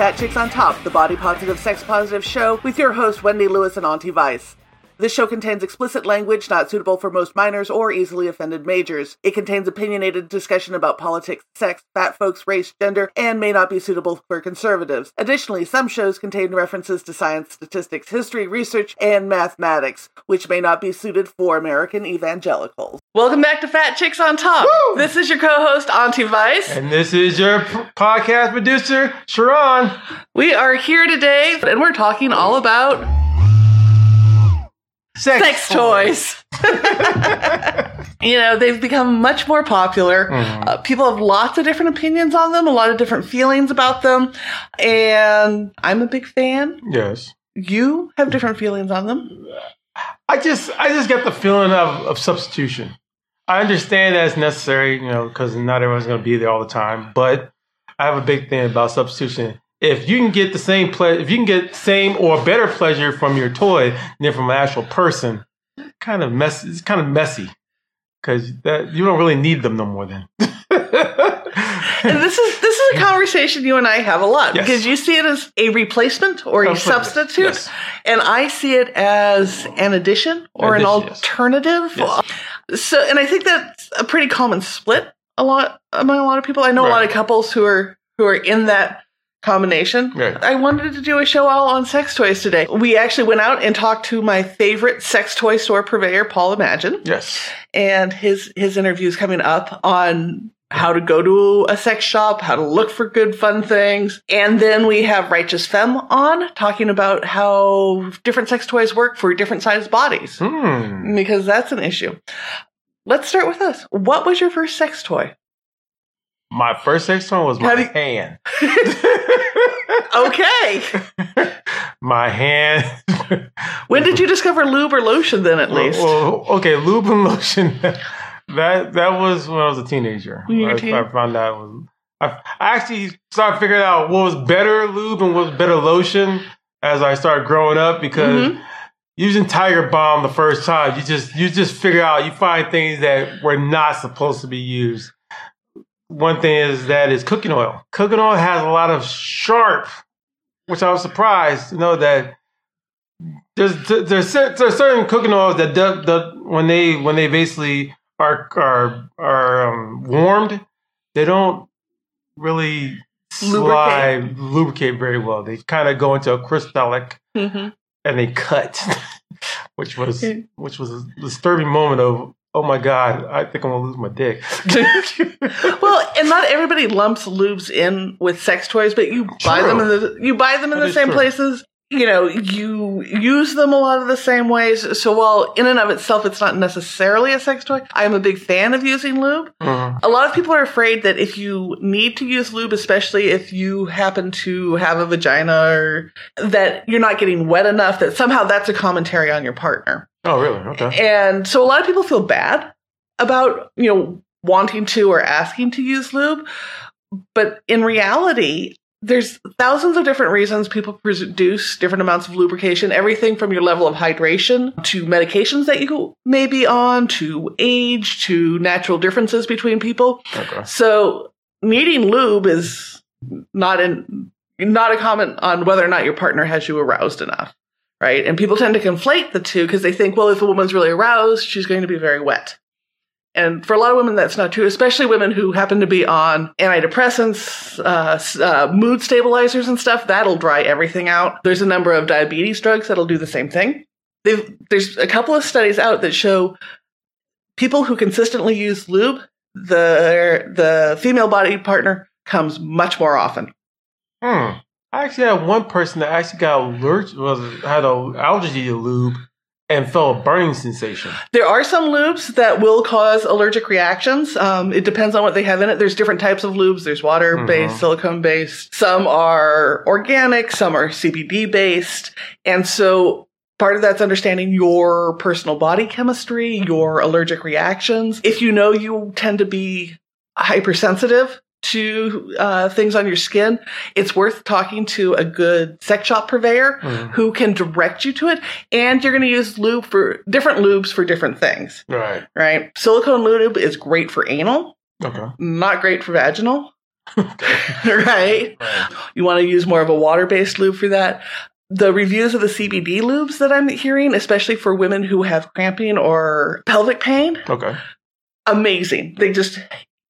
Fat Chicks on Top, the body positive, sex positive show with your host, Wendy Lewis and Auntie Vice. This show contains explicit language not suitable for most minors or easily offended majors. It contains opinionated discussion about politics, sex, fat folks, race, gender, and may not be suitable for conservatives. Additionally, some shows contain references to science, statistics, history, research, and mathematics, which may not be suited for American evangelicals. Welcome back to Fat Chicks on Top. Woo! This is your co-host, Auntie Vice. And this is your p- podcast producer, Sharon. We are here today, and we're talking all about Sex, sex toys. you know, they've become much more popular. Mhm. Uh, people have lots of different opinions on them, a lot of different feelings about them, and I'm a big fan. Yes. You have different feelings on them. I just I just get the feeling of, of substitution. I understand that it's necessary, you know, because not everyone's going to be there all the time. But I have a big thing about substitution. If you can get the same pleasure, if you can get same or better pleasure from your toy than from an actual person, kind of mess. It's kind of messy because that you don't really need them no more. Then. And this is this is a conversation you and I have a lot Yes. because you see it as a replacement or a substitute, Yes. and I see it as an addition or an Addition, yes. alternative. Yes. So, and I think that's a pretty common split a lot among a lot of people. I know a lot of couples who are who are in that combination. Right. I wanted to do a show all on sex toys today. We actually went out and talked to my favorite sex toy store purveyor, Paul Imagine, Yes. and his his interview is coming up on how to go to a sex shop, how to look for good fun things. And then we have Righteous Femme on talking about how different sex toys work for different sized bodies Hmm. because that's an issue. Let's start with us. What was your first sex toy? My first sex toy was my you- hand. Okay. my hand. when did you discover lube or lotion then at least? Well, okay, lube and lotion. That that was when I was a teenager. When you were a I, teen? I found out was, I, I actually started figuring out what was better lube and what was better lotion as I started growing up because Mhm. using Tiger Balm the first time, you just you just figure out you find things that were not supposed to be used. One thing is that is cooking oil. Cooking oil has a lot of sharp, which I was surprised to know that there's there's, there's certain cooking oils that do, do, when they when they basically are are are um, warmed, they don't really slide lubricate very well. They kind of go into a crystallic Mhm. and they cut, which was which was a disturbing moment of oh my god, I think I'm gonna lose my dick. Well, and not everybody lumps lubes in with sex toys, but you buy them in the you buy them in That the same true. places. You know, you use them a lot of the same ways. So while in and of itself it's not necessarily a sex toy, I am a big fan of using lube. Mhm. A lot of people are afraid that if you need to use lube, especially if you happen to have a vagina or that you're not getting wet enough, that somehow that's a commentary on your partner. Oh really? Okay. And so a lot of people feel bad about, you know, wanting to or asking to use lube. But in reality, there's thousands of different reasons people produce different amounts of lubrication, everything from your level of hydration to medications that you may be on to age to natural differences between people. Okay. So needing lube is not in not a comment on whether or not your partner has you aroused enough, right? And people tend to conflate the two because they think, well, if a woman's really aroused, she's going to be very wet. And for a lot of women, that's not true, especially women who happen to be on antidepressants, uh, uh, mood stabilizers, and stuff. That'll dry everything out. There's a number of diabetes drugs that'll do the same thing. They've, there's a couple of studies out that show people who consistently use lube, the the female body partner comes much more often. Hmm. I actually had one person that actually got allergic, was had an allergy to lube, and felt a burning sensation. There are some lubes that will cause allergic reactions. Um, it depends on what they have in it. There's different types of lubes. There's water based, Mhm. silicone based. Some are organic. Some are CBD based. And so part of that's understanding your personal body chemistry, your allergic reactions. If you know you tend to be hypersensitive to uh, things on your skin, it's worth talking to a good sex shop purveyor Mhm. who can direct you to it. And you're going to use lube for different lubes for different things, Right. right? Silicone lube is great for anal, Okay. not great for vaginal. right? Right. You want to use more of a water based lube for that. The reviews of the CBD lubes that I'm hearing, especially for women who have cramping or pelvic pain, Okay. amazing. They just,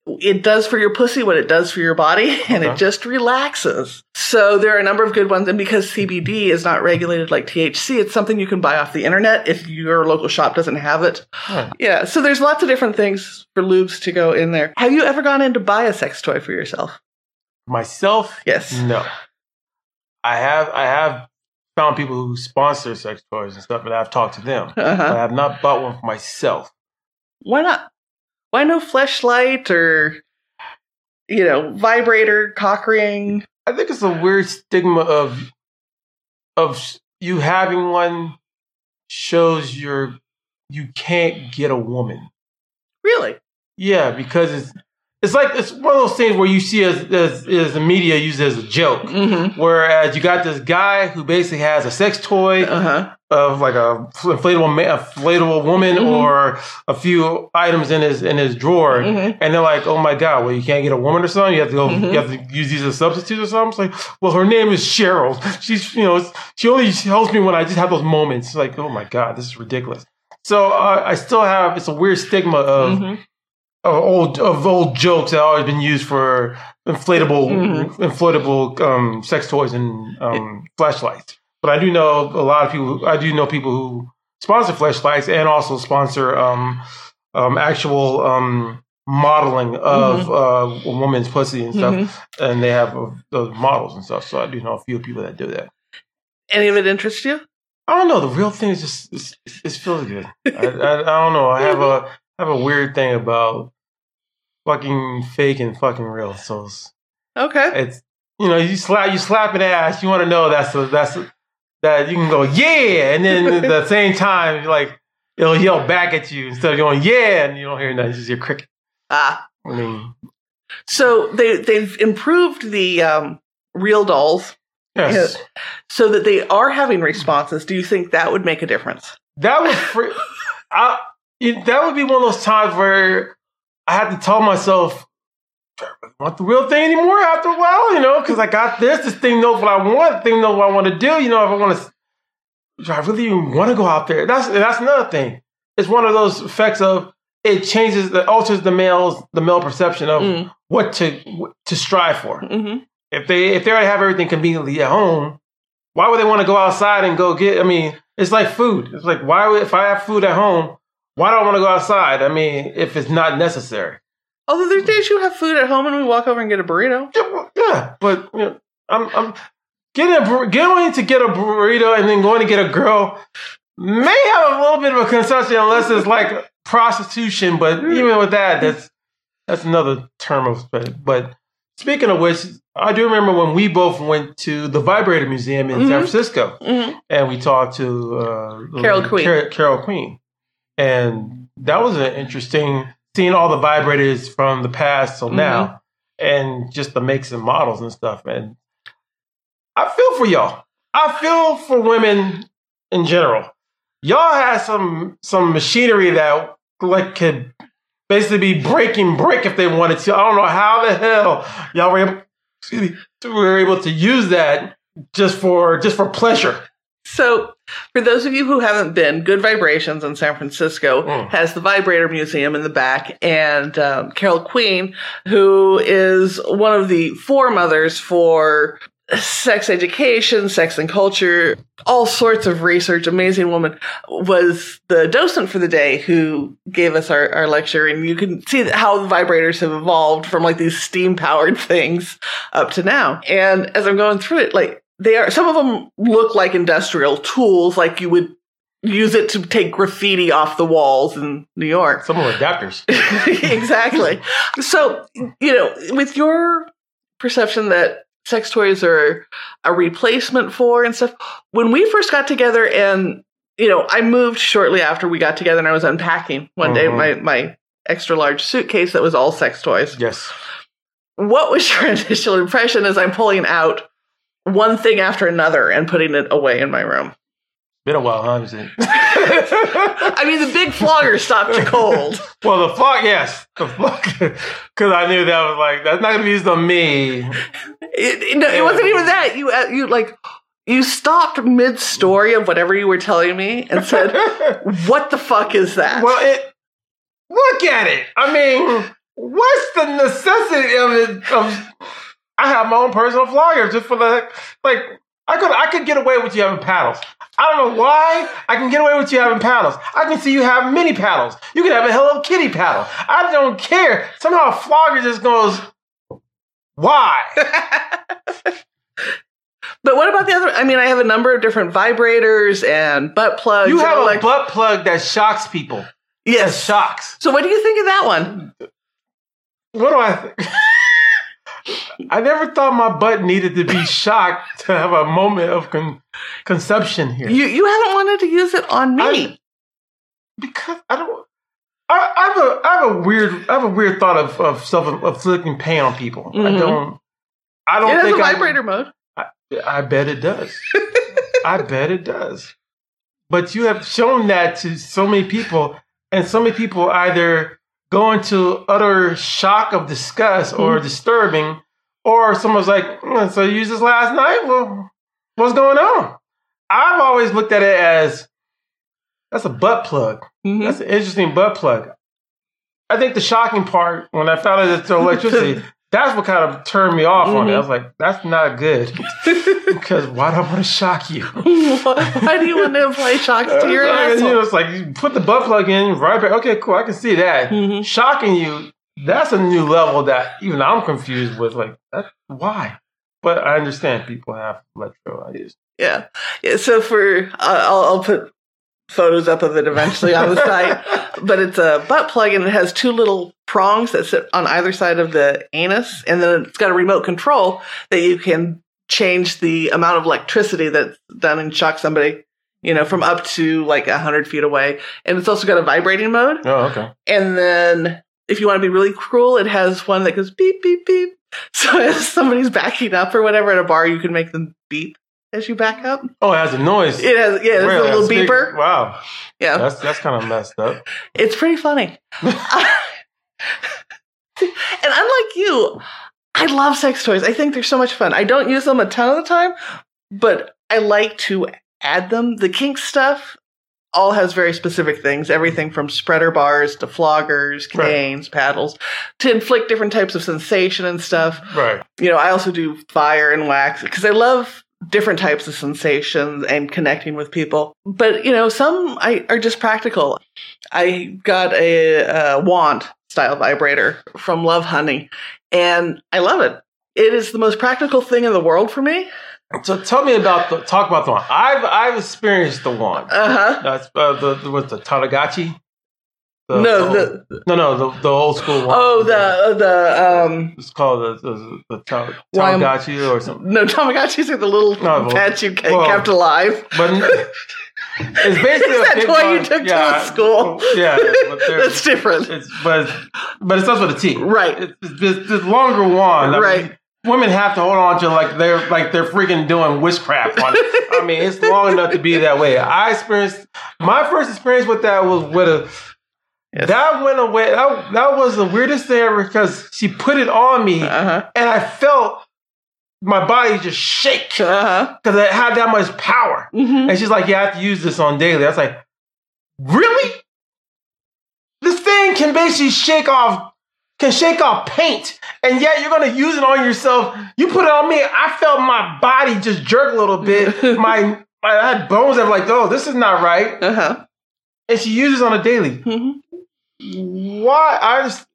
it does for your pussy what it does for your body, and it just relaxes. So there are a number of good ones. And because CBD is not regulated like THC, it's something you can buy off the internet if your local shop doesn't have it. Right. Yeah. So there's lots of different things for lubes to go in there. Have you ever gone in to buy a sex toy for yourself? Myself, Yes. no. I have I have found people who sponsor sex toys and stuff, and I've talked to them. But I Uh-huh. have not bought one for myself. Why not? Why no fleshlight or, you know, vibrator, cock ring? I think it's a weird stigma of of you having one shows you're you can't get a woman. Really? Yeah, because it's it's like it's one of those things where you see as as, as the media use it as a joke. Mm-hmm. Whereas you got this guy who basically has a sex toy Uh huh. of like a inflatable ma- inflatable woman Mhm. or a few items in his in his drawer, Mhm. and they're like, "Oh my god, well you can't get a woman or something. You have to go. You have to use these as substitutes or something." It's like, well, her name is Cheryl. She's you know she only helps me when I just have those moments. It's like, oh my god, this is ridiculous. So uh, I still have it's a weird stigma of Mhm. Of old of old jokes that have always been used for inflatable Mhm. inflatable um, sex toys and um, fleshlights. But I do know a lot of people. I do know people who sponsor fleshlights and also sponsor um, um, actual um, modeling of uh, a woman's pussy and stuff, Mhm. and they have uh, those models and stuff. So I do know a few people that do that. Any of it interest you? I don't know. The real thing is just it's, it's feels good. I, I, I don't know. I have a I have a weird thing about fucking fake and fucking real. So it's, Okay. it's you know you slap you slap an ass. You want to know that's a, that's a, that you can go yeah, and then at the same time like it'll yell back at you instead of going yeah, and you don't hear nothing. You just hear cricket. Ah. I mean, So they they've improved the um, real dolls yes, so that they are having responses. Do you think that would make a difference? that would fr- I, it, that would be one of those times where I had to tell myself. "Do I really Want the real thing anymore after a while, you know, because I got this. This thing knows what I want. Thing knows what I want to do. You know, if I want to, do I really even want to go out there? That's that's another thing. It's one of those effects of it changes, it alters the male's the male perception of Mm. what to to strive for. hmm If they if they already have everything conveniently at home, why would they want to go outside and go get? I mean, it's like food. It's like why would if I have food at home, why do I want to go outside? I mean, if it's not necessary. Although there's days you have food at home and we walk over and get a burrito. Yeah, yeah, but you know, I'm I'm getting a going to get a burrito and then going to get a girl may have a little bit of a consumption unless it's like prostitution. But even with that, that's that's another term of but. but Speaking of which, I do remember when we both went to the Vibrator Museum in San Mhm. Francisco, hmm and we talked to uh, Carol Queen. Car- Carol Queen, and that was an interesting seeing all the vibrators from the past till mm-hmm. now, and just the makes and models and stuff. And I feel for y'all. I feel for women in general. Y'all have some some machinery that like could basically be breaking brick if they wanted to. I don't know how the hell y'all were able, were able to use that just for just for pleasure. So, for those of you who haven't been, Good Vibrations in San Francisco Mm. has the Vibrator Museum in the back, and um, Carol Queen, who is one of the foremothers for sex education, sex and culture, all sorts of research, amazing woman, was the docent for the day who gave us our, our lecture. And you can see how the vibrators have evolved from like these steam powered things up to now. And as I'm going through it, like they are, some of them look like industrial tools, like you would use it to take graffiti off the walls in New York. Some are adapters. exactly. So, you know, with your perception that sex toys are a replacement for and stuff, when we first got together and, you know, I moved shortly after we got together and I was unpacking one day Mhm. my, my extra large suitcase that was all sex toys. Yes. What was your initial impression as I'm pulling out one thing after another and putting it away in my room? Been a while, huh? Said. I mean, the big flogger stopped you cold. well, the flog, yes, the flog, because I knew that was like that's not gonna be used on me. It, it, no, it wasn't even that. You uh, you like you stopped mid story of whatever you were telling me and said, "What the fuck is that?" Well, it. Look at it. I mean, what's the necessity of it? Of I have my own personal flogger just for the like. I could I could get away with you having paddles. I don't know why. I can get away with you having paddles. I can see you have mini paddles. You can have a Hello Kitty paddle. I don't care. Somehow a flogger just goes. Why? but what about the other? I mean, I have a number of different vibrators and butt plugs. You have a elect- butt plug that shocks people. That yes. shocks. So what do you think of that one? What do I think? I never thought my butt needed to be shocked to have a moment of con- conception here. You you haven't wanted to use it on me. I- because I don't. I, I have a I have a weird I have a weird thought of of self inflicting pain on people. I Mhm. don't. I don't it has think a I- vibrator mode. I bet it does. I bet it does. But you have shown that to so many people, and so many people either go into utter shock of disgust or Mm-hmm. disturbing, or someone's like, "Mm, "So you used this last night? Well, what's going on?" I've always looked at it as that's a butt plug. Mhm. That's an interesting butt plug. I think the shocking part when I found out it's electricity, that's what kind of turned me off on it. I was like, that's not good. because why do I want to shock you? Why do you want to apply shocks to your And, you know, asshole? it's like you put the butt plug in, right back. Okay, cool. I can see that. Mhm. Shocking you, that's a new level that even I'm confused with. Like, that, why? But I understand people have electro ideas. Yeah. yeah. So for uh, I'll, I'll put photos up of it eventually on the site, but it's a butt plug and it has two little prongs that sit on either side of the anus, and then it's got a remote control that you can change the amount of electricity that's done and shock somebody. You know, from up to like a hundred feet away, and it's also got a vibrating mode. Oh, okay. And then if you want to be really cruel, it has one that goes beep, beep, beep. So if somebody's backing up or whatever at a bar, you can make them beep as you back up. Oh, it has a noise. It has, yeah, it's Really? a little That's big- beeper. Wow. Yeah, That's that's kind of messed up. it's pretty funny. and unlike you, I love sex toys. I think they're so much fun. I don't use them a ton of the time, but I like to add them. The kink stuff all has very specific things everything from spreader bars to floggers, Right. canes, paddles to inflict different types of sensation and stuff. Right. You know, I also do fire and wax because I love different types of sensations and connecting with people. But, you know, some I, are just practical. I got a, uh wand style vibrator from Lovehoney and I love it. It is the most practical thing in the world for me. So tell me about the talk about the one. I've I've experienced the one. Uh huh. That's uh, the, the what's the Tamagotchi? The- No, the, the no, no, the, the old school one. oh the the um it's called the the, the am- Tamagotchi or something. no Tamagotchis are the little No, pets you well- kept alive. But it's basically Is a that toy you took to yeah, the school? Yeah, but That's different, it's but it's, but it starts with a T. right? It's, it's this, longer one. I mean, Right. women have to hold on to like they're like they're freaking doing witchcraft on it. I mean, it's long enough to be that way. I experienced my first experience with that was with a Yes. that went away. That, that was the weirdest thing ever because she put it on me Uh huh. and I felt my body just shake because it had that much power. hmm And she's like, "Yeah, I have to use this on daily." I was like, "Really? This thing can basically shake off, can shake off paint, and yet you're gonna use it on yourself. You put it on me. I felt my body just jerk a little bit. my, I had bones that were like, "Oh, this is not right." Uh huh. And she uses it on a daily. hmm Why? I just,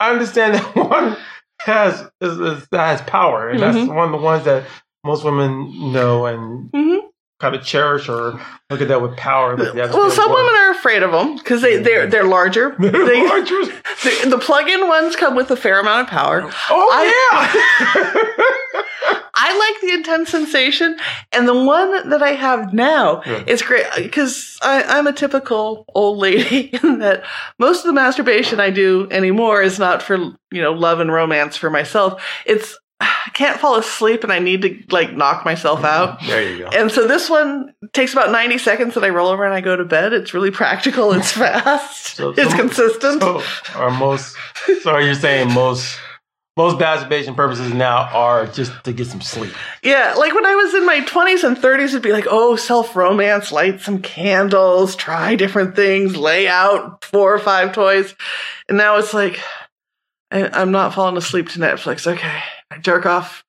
I understand that one has is, is, that has power, and that's Mhm. one of the ones that most women know and hmm kind of cherish or look at that with power. Well, some women are afraid of them because they they're they're larger. They, Larger- the, the plug-in ones come with a fair amount of power. oh yeah. I like the intense sensation, and the one that I have now Yeah. is great because I'm a typical old lady in that most of the masturbation I do anymore is not for you know love and romance for myself. It's I can't fall asleep and I need to like knock myself out. There you go. And so this one takes about 90 seconds and I roll over and I go to bed. It's really practical. It's fast. So- it's so- consistent. So are most so are you saying most most masturbation purposes now are just to get some sleep? Yeah, like when I was in my 20s and 30s, it'd be like, oh, self romance, light some candles, try different things, lay out four or five toys. And now it's like, I, I'm not falling asleep to Netflix. Okay, I jerk off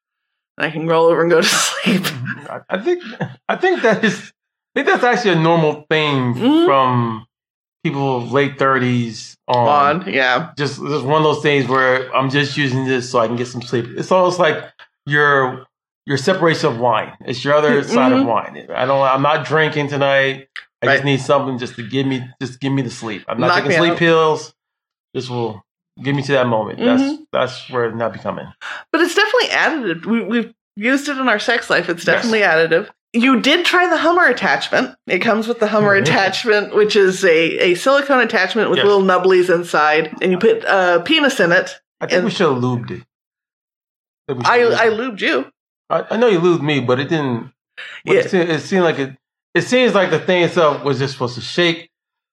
and I can roll over and go to sleep. I, I think I think that is I think that's actually a normal thing Mhm. from people of late thirties on. On, yeah. Just just one of those things where I'm just using this so I can get some sleep. It's almost like your your separation of wine. It's your other side of wine. I don't. I'm not drinking tonight. I Right. just need something just to give me just give me the sleep. I'm not Knock taking sleep out. pills. This will give me to that moment. That's Mhm. that's where it's not becoming. But it's definitely additive. We, we've used it in our sex life. It's Yes. definitely additive. You did try the Hummer attachment. It comes with the Hummer Mhm. attachment, which is a, a silicone attachment with Yes. little nubblies inside, and you put a penis in it. I think And- we should have lubed it. I I, I lubed you. I, I know you lubed me, but it didn't. Yeah. It, seemed, it seemed like it. It seems like the thing itself was just supposed to shake.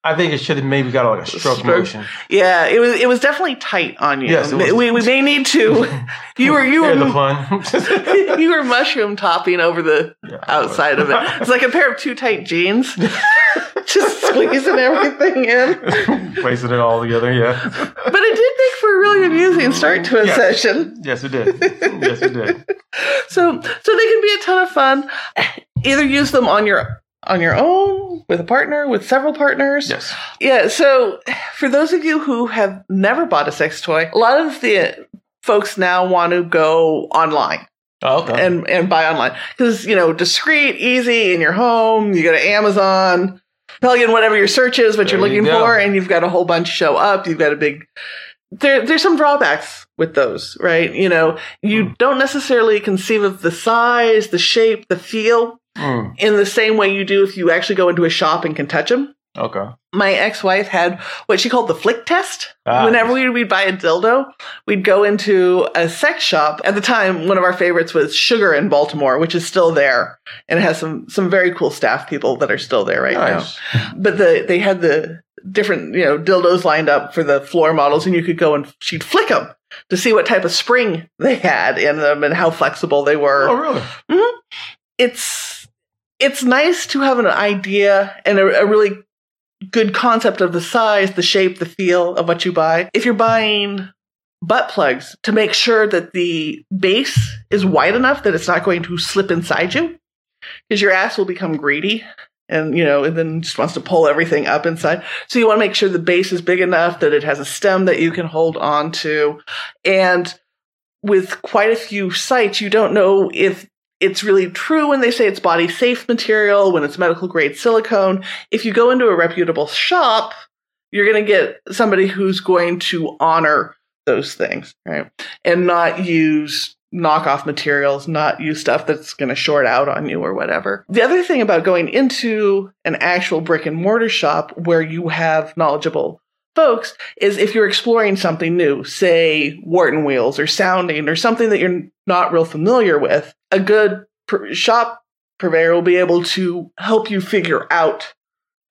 I think it should have maybe got like a stroke Stroke. motion. Yeah, it was it was definitely tight on you. Yes, we, we may need to. You were you Hear the were pun. you were mushroom topping over the Yeah, outside of it. It's like a pair of too tight jeans, just squeezing everything in. Placing it all together, yeah. But it did make for a really amusing start to a Yes. session. Yes, it did. Yes, it did. So so they can be a ton of fun. Either use them on your on your own, with a partner, with several partners. Yes. Yeah, so for those of you who have never bought a sex toy, a lot of the folks now want to go online Oh, okay. and and buy online because you know discreet, easy in your home. You go to Amazon, plug in whatever your search is, what There you're looking go. for, and you've got a whole bunch show up. You've got a big. There, there's some drawbacks with those, right? You know, you Hmm. don't necessarily conceive of the size, the shape, the feel Mm, in the same way you do if you actually go into a shop and can touch them. okay. My ex-wife had what she called the flick test. Ah. Whenever we would buy a dildo, we'd go into a sex shop. At the time, one of our favorites was Sugar in Baltimore, which is still there, and it has some some very cool staff people that are still there right Nice. now. But the they had the different you know dildos lined up for the floor models, and you could go and she'd flick them to see what type of spring they had in them and how flexible they were Oh, really? it's it's nice to have an idea and a, a really good concept of the size, the shape, the feel of what you buy. If you're buying butt plugs, to make sure that the base is wide enough that it's not going to slip inside you, because your ass will become greedy. And you know, and then just wants to pull everything up inside. So you want to make sure the base is big enough that it has a stem that you can hold on to. And with quite a few sites, you don't know if it's really true when they say it's body safe material, when it's medical grade silicone. If you go into a reputable shop, you're going to get somebody who's going to honor those things, right? And not use knockoff materials, not use stuff that's going to short out on you or whatever. The other thing about going into an actual brick and mortar shop where you have knowledgeable folks is if you're exploring something new, say Wharton wheels or sounding or something that you're not real familiar with, a good pr- shop purveyor will be able to help you figure out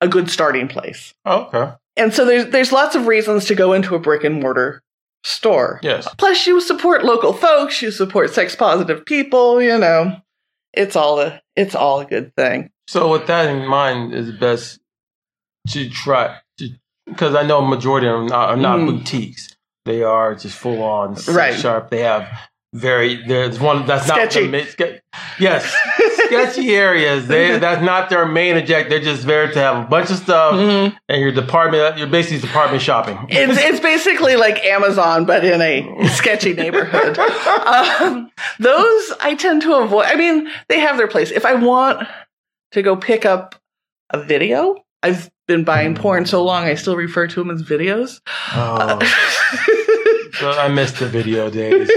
a good starting place. Oh, okay. And so there's there's lots of reasons to go into a brick and mortar store. Yes. Plus you support local folks, you support sex positive people, you know. It's all a it's all a good thing. So with that in mind, it's best to try because I know a majority of them are, are not Mm. boutiques. They are just full on Right. sharp. They have very there's one that's Sketchy. not the main, ske- yes sketchy areas. They that's not their main object. They're just there to have a bunch of stuff Mhm. and your department. You're basically department shopping. It's it's basically like Amazon, but in a sketchy neighborhood. Um, those I tend to avoid. I mean, they have their place. If I want to go pick up a video, I've been buying porn so long, I still refer to them as videos. oh, so I missed the video days.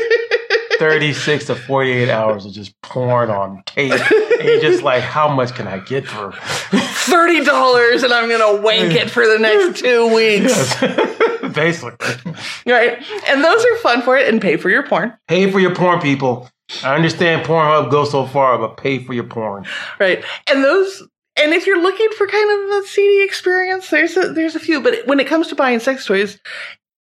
36 to 48 hours of just porn on tape. And you're just like, how much can I get for? Thirty dollars, and I'm gonna wank it for the next two weeks. Yes. Basically. Right, and those are fun for it, and pay for your porn. Pay for your porn, people. I understand Pornhub goes so far, but pay for your porn. Right, and those. And if you're looking for kind of a seedy experience, there's a, there's a few. But when it comes to buying sex toys,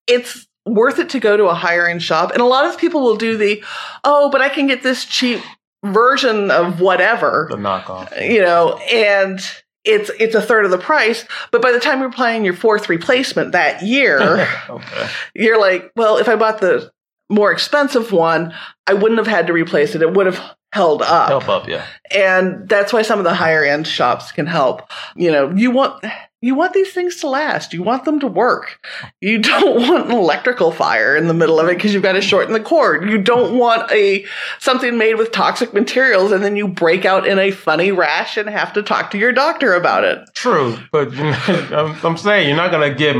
it's worth it to go to a higher end shop. And a lot of people will do the, oh, but I can get this cheap version of whatever, The knockoff. you know, and it's it's a third of the price. But by the time you're playing your fourth replacement that year, okay. you're like, well, if I bought the more expensive one, I wouldn't have had to replace it. It would have held up. Help up, yeah. And that's why some of the higher end shops can help. You know, you want you want these things to last. You want them to work. You don't want an electrical fire in the middle of it because you've got to shorten the cord. You don't want a something made with toxic materials and then you break out in a funny rash and have to talk to your doctor about it. True, but you know, I'm, I'm saying you're not gonna get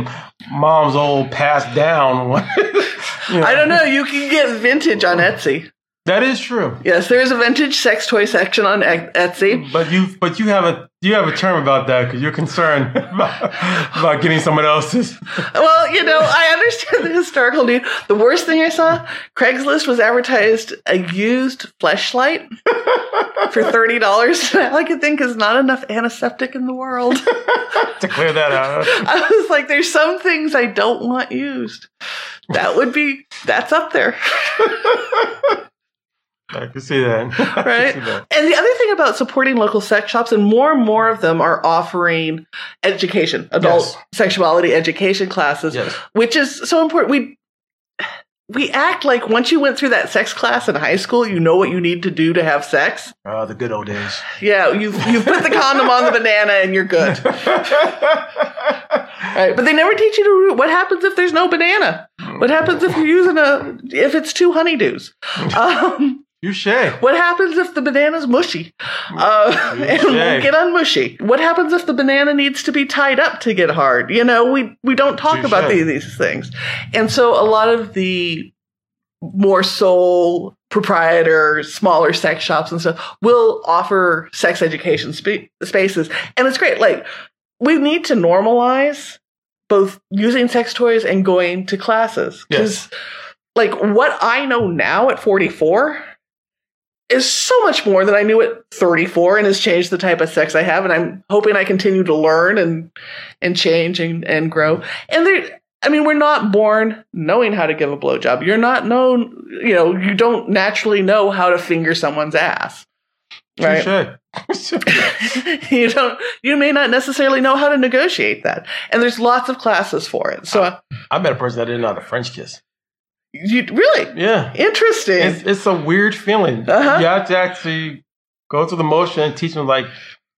mom's old passed down. You know, I don't know. You can get vintage on Etsy. That is true. Yes, there is a vintage sex toy section on Etsy. But you, but you have a you have a term about that because you're concerned about, about getting someone else's. Well, you know, I understand the historical need. The worst thing I saw, Craigslist was advertised a used fleshlight for thirty dollars. All I could think is not enough antiseptic in the world. to clear that out. I was like, there's some things I don't want used. That would be that's up there. I can see that. Right. see that. And the other thing about supporting local sex shops, and more and more of them are offering education, adult Yes. sexuality education classes, Yes. which is so important. We we act like once you went through that sex class in high school, you know what you need to do to have sex. Uh, the good old days. Yeah, you've you've put the condom on the banana and you're good. Right. But they never teach you to what happens if there's no banana. What happens if you're using a if it's two honeydews? Um, Touche. what happens if the banana's mushy uh, and won't get unmushy? What happens if the banana needs to be tied up to get hard? You know, we we don't talk Touche. about these, these things, and so a lot of the more sole proprietor, smaller sex shops and stuff will offer sex education spa- spaces, and it's great. Like we need to normalize both using sex toys and going to classes because like what I know now at 44 is so much more than I knew at 34 and has changed the type of sex I have and I'm hoping I continue to learn and and change and, and grow. And there I mean we're not born knowing how to give a blowjob. You're not known, you know, you don't naturally know how to finger someone's ass. Right? Touche. you don't you may not necessarily know how to negotiate that. And there's lots of classes for it. So I met a person that didn't know how to French kiss. You really Yeah. interesting. It's, it's a weird feeling. Uh-huh. You have to actually go through the motion and teach them like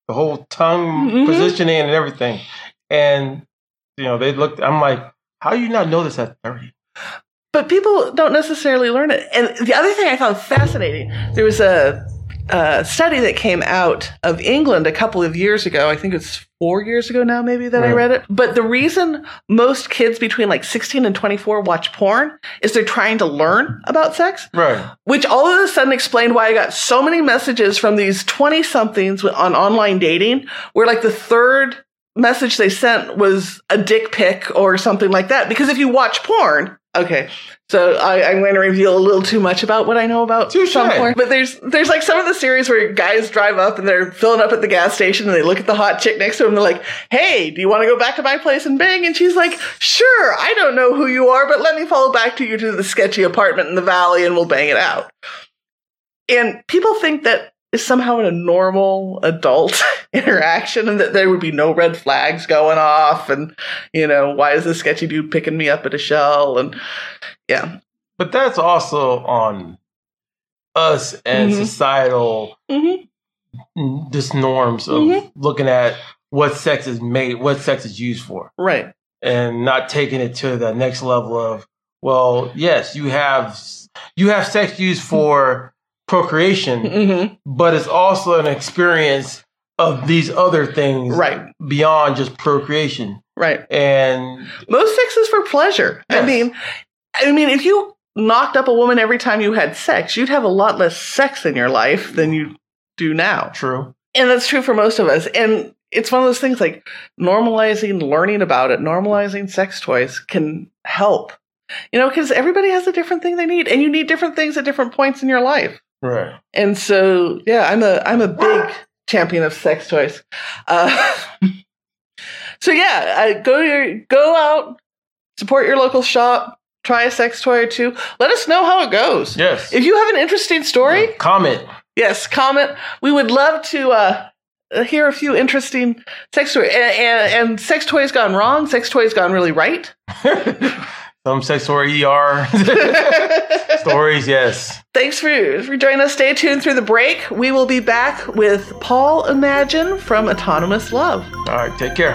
the whole tongue Mhm. positioning and everything. And you know, they looked. I'm like, how do you not know this at 30? but people don't necessarily learn it. And the other thing I found fascinating, there was a, a study that came out of England a couple of years ago. I think it's four years ago now, maybe that I read it. But the reason most kids between like 16 and 24 watch porn is they're trying to learn about sex, Right. which all of a sudden explained why I got so many messages from these 20 somethings on online dating where like the third message they sent was a dick pic or something like that. Because if you watch porn, okay, so I, I'm going to reveal a little too much about what I know about Touche. some porn. But there's there's like some of the series where guys drive up and they're filling up at the gas station and they look at the hot chick next to them. And they're like, "Hey, do you want to go back to my place and bang?" And she's like, "Sure. I don't know who you are, but let me follow back to you to the sketchy apartment in the valley and we'll bang it out." And people think that is somehow in a normal adult interaction and that there would be no red flags going off and you know why is this sketchy dude picking me up at a shell? And yeah. But that's also on us and Mhm. societal hmm just norms of Mhm. looking at what sex is made, what sex is used for, right. And not taking it to the next level of, well, yes, you have you have sex used for procreation, hmm but it's also an experience of these other things right beyond just procreation. right And most sex is for pleasure i mean i mean if you knocked up a woman every time you had sex, you'd have a lot less sex in your life than you do now. True. And that's true for most of us. And it's one of those things like normalizing learning about it, normalizing sex toys can help. You know, because everybody has a different thing they need, and you need different things at different points in your life. Right. And so, yeah, I'm a I'm a big champion of sex toys. Uh, so yeah, I go your go out, support your local shop, try a sex toy or two. Let us know how it goes. Yes. If you have an interesting story, Yeah. Comment. yes, comment. We would love to uh, hear a few interesting sex toys. And, and, and sex toys gone wrong, sex toys gone really right. Some sex or ER stories. Yes. Thanks for, for joining us. Stay tuned through the break. We will be back with Paul Imagine from Autonomous Love. All right. Take care.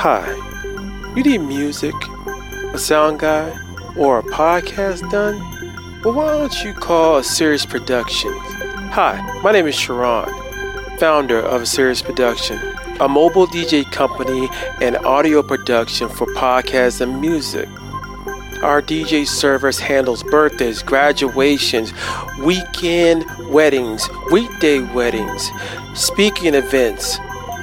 Hi. You need music, a sound guy, or a podcast done? Well, why don't you call a Serious Productions? Hi, my name is Sharon, founder of Serious Production, a mobile DJ company and audio production for podcasts and music. Our DJ service handles birthdays, graduations, weekend weddings, weekday weddings, speaking events,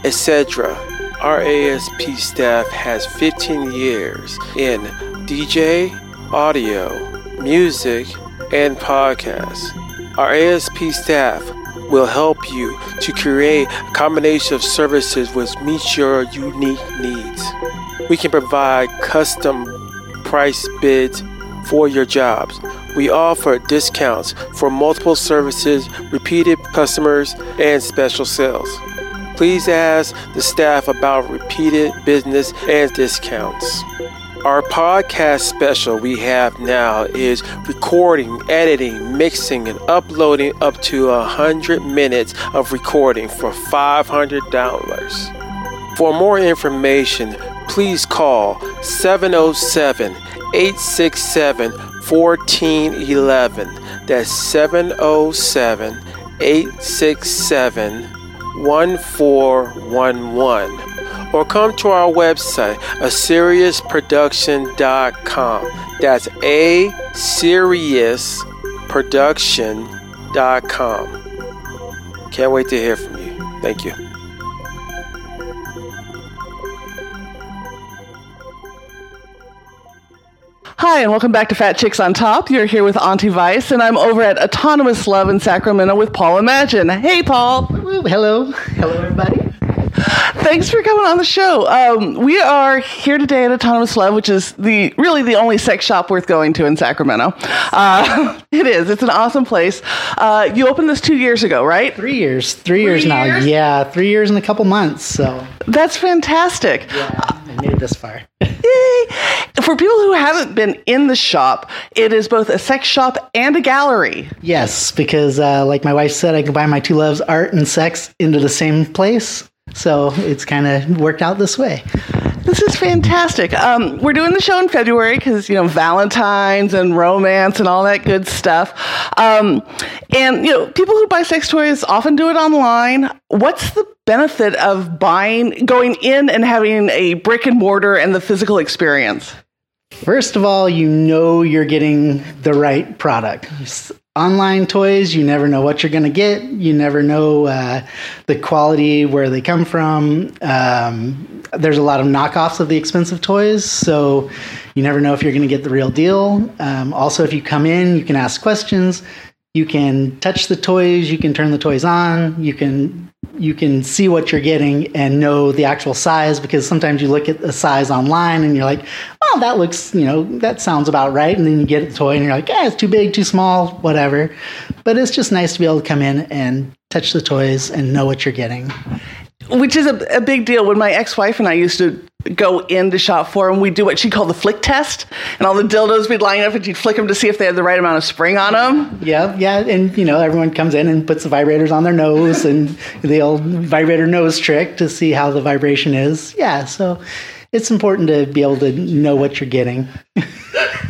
etc. Our ASP staff has 15 years in DJ, audio, music, and podcasts. Our ASP staff will help you to create a combination of services which meets your unique needs. We can provide custom price bids for your jobs. We offer discounts for multiple services, repeated customers, and special sales. Please ask the staff about repeated business and discounts. Our podcast special we have now is recording, editing, mixing, and uploading up to 100 minutes of recording for $500. For more information, please call 707 867 1411. That's 707 867 1411 or come to our website aseriusproduction.com that's a serious production.com. can't wait to hear from you. Thank you Hi, and welcome back to Fat Chicks on Top. You're here with Auntie Vice, and I'm over at Autonomous Love in Sacramento with Paul Imagine. Hey, Paul. Hello. Hello, everybody. Thanks for coming on the show. Um, we are here today at Autonomous Love, which is the really the only sex shop worth going to in Sacramento. Uh, it is. It's an awesome place. Uh, you opened this two years ago, right? Three years. Three, years now. Yeah, three years and a couple months. So, That's fantastic. yeah, I made it this far. Yay. For people who haven't been in the shop, it is both a sex shop and a gallery. yes, because uh, like my wife said, I combine my two loves, art and sex, into the same place. So it's kind of worked out this way. This is fantastic. Um, we're doing the show in February because you know Valentine's and romance and all that good stuff. Um, and you know, people who buy sex toys often do it online. What's the benefit of buying, going in, and having a brick and mortar and the physical experience? First of all, you know you're getting the right product. Online toys, you never know what you're going to get. You never know uh, the quality, where they come from. Um, there's a lot of knockoffs of the expensive toys, so you never know if you're going to get the real deal. Um, also, if you come in, you can ask questions. You can touch the toys. You can turn the toys on. You can you can see what you're getting and know the actual size because sometimes you look at the size online and you're like, oh, that looks, you know, that sounds about right. And then you get the toy and you're like, yeah, it's too big, too small, whatever. But it's just nice to be able to come in and touch the toys and know what you're getting. Which is a, a big deal. When my ex-wife and I used to go into shop for them, we'd do what she called the flick test, and all the dildos we'd line up and she'd flick them to see if they had the right amount of spring on them. Yeah, yeah. And, you know, everyone comes in and puts the vibrators on their nose and the old vibrator nose trick to see how the vibration is. Yeah, so it's important to be able to know what you're getting. I,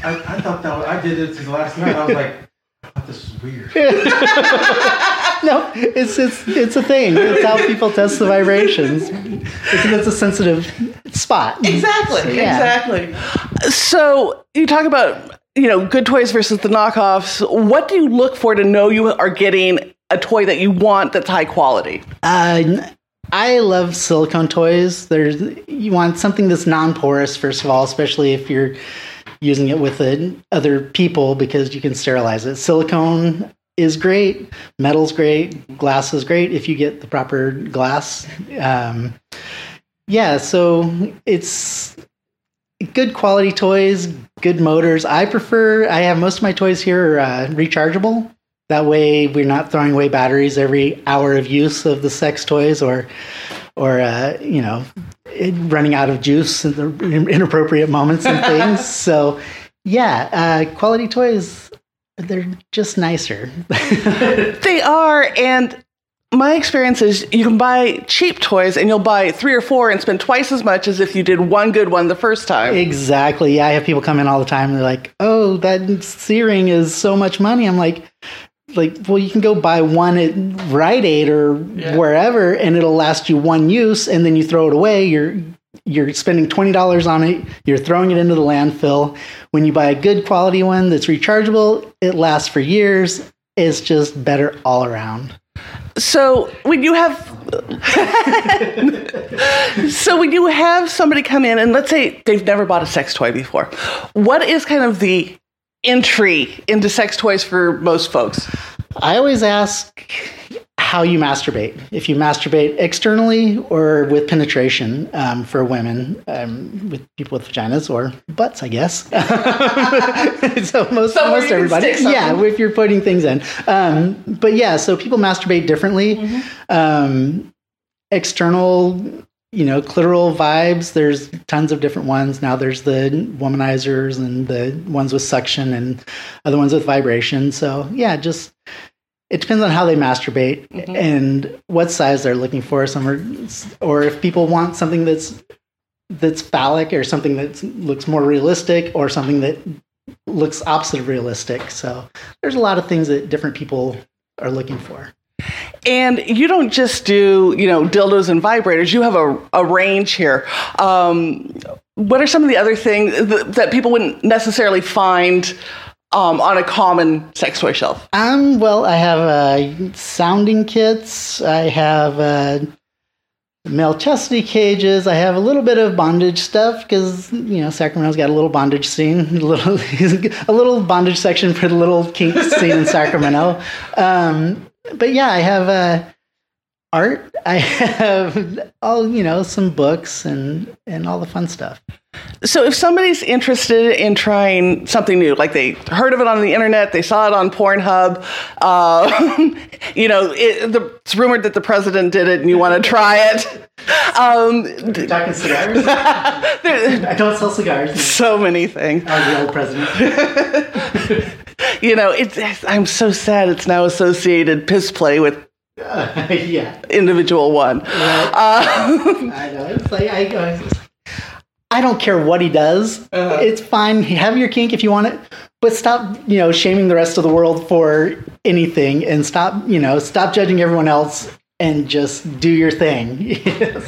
I thought that I did it this last night. I was like, I thought this is weird. no, it's it's it's a thing. It's how people test the vibrations. It's, it's a sensitive spot. Exactly. So, yeah. Exactly. So you talk about you know good toys versus the knockoffs. What do you look for to know you are getting a toy that you want that's high quality? Uh, I love silicone toys. There's you want something that's non-porous first of all, especially if you're using it with uh, other people because you can sterilize it. Silicone is great, metal's great, glass is great if you get the proper glass. Um, yeah, so it's good quality toys, good motors. I prefer. I have most of my toys here are uh, rechargeable. That way, we're not throwing away batteries every hour of use of the sex toys, or, or uh, you know, running out of juice in the inappropriate moments and things. so, yeah, uh, quality toys. They're just nicer. They are, and my experience is you can buy cheap toys and you'll buy three or four and spend twice as much as if you did one good one the first time. Exactly. Yeah, I have people come in all the time and they're like, "Oh, that searing is so much money." I'm like, like, well, you can go buy one at Rite Aid or Yeah. wherever, and it'll last you one use, and then you throw it away. You're you're spending twenty dollars on it. You're throwing it into the landfill. When you buy a good quality one that's rechargeable, it lasts for years. It's just better all around. So when you have So when you have somebody come in and let's say they've never bought a sex toy before, what is kind of the entry into sex toys for most folks? I always ask how you masturbate. If you masturbate externally or with penetration um, for women, um, with people with vaginas or butts, I guess. so most, Somewhere most everybody, yeah, if you're putting things in. Um, but yeah, so people masturbate differently. Mm-hmm. Um, external, you know, clitoral vibes. There's tons of different ones. Now there's the womanizers and the ones with suction and other ones with vibration. So yeah, just it depends on how they masturbate and what size they're looking for. Some are, or if people want something that's that's phallic or something that looks more realistic or something that looks opposite of realistic. So there's a lot of things that different people are looking for. And you don't just do, you know, dildos and vibrators. You have a, a range here. Um, what are some of the other things that people wouldn't necessarily find um, on a common sex toy shelf? Um, well, I have uh, sounding kits. I have uh, male chastity cages. I have a little bit of bondage stuff because you know Sacramento's got a little bondage scene, a little a little bondage section for the little kink scene in Sacramento. Um, but yeah, I have uh, art. I have all you know some books and and all the fun stuff. So if somebody's interested in trying something new, like they heard of it on the internet, they saw it on Pornhub, uh, you know, it, the, it's rumored that the president did it and you want to try it. Um, talking cigars? I don't sell cigars. so many things. I was the old president. You know, it's, I'm so sad it's now associated piss play with yeah. individual one. Uh, I know. It's like I, I, I don't care what he does. Uh-huh. It's fine. Have your kink if you want it, but stop, you know, shaming the rest of the world for anything, and stop, you know, stop judging everyone else, and just do your thing.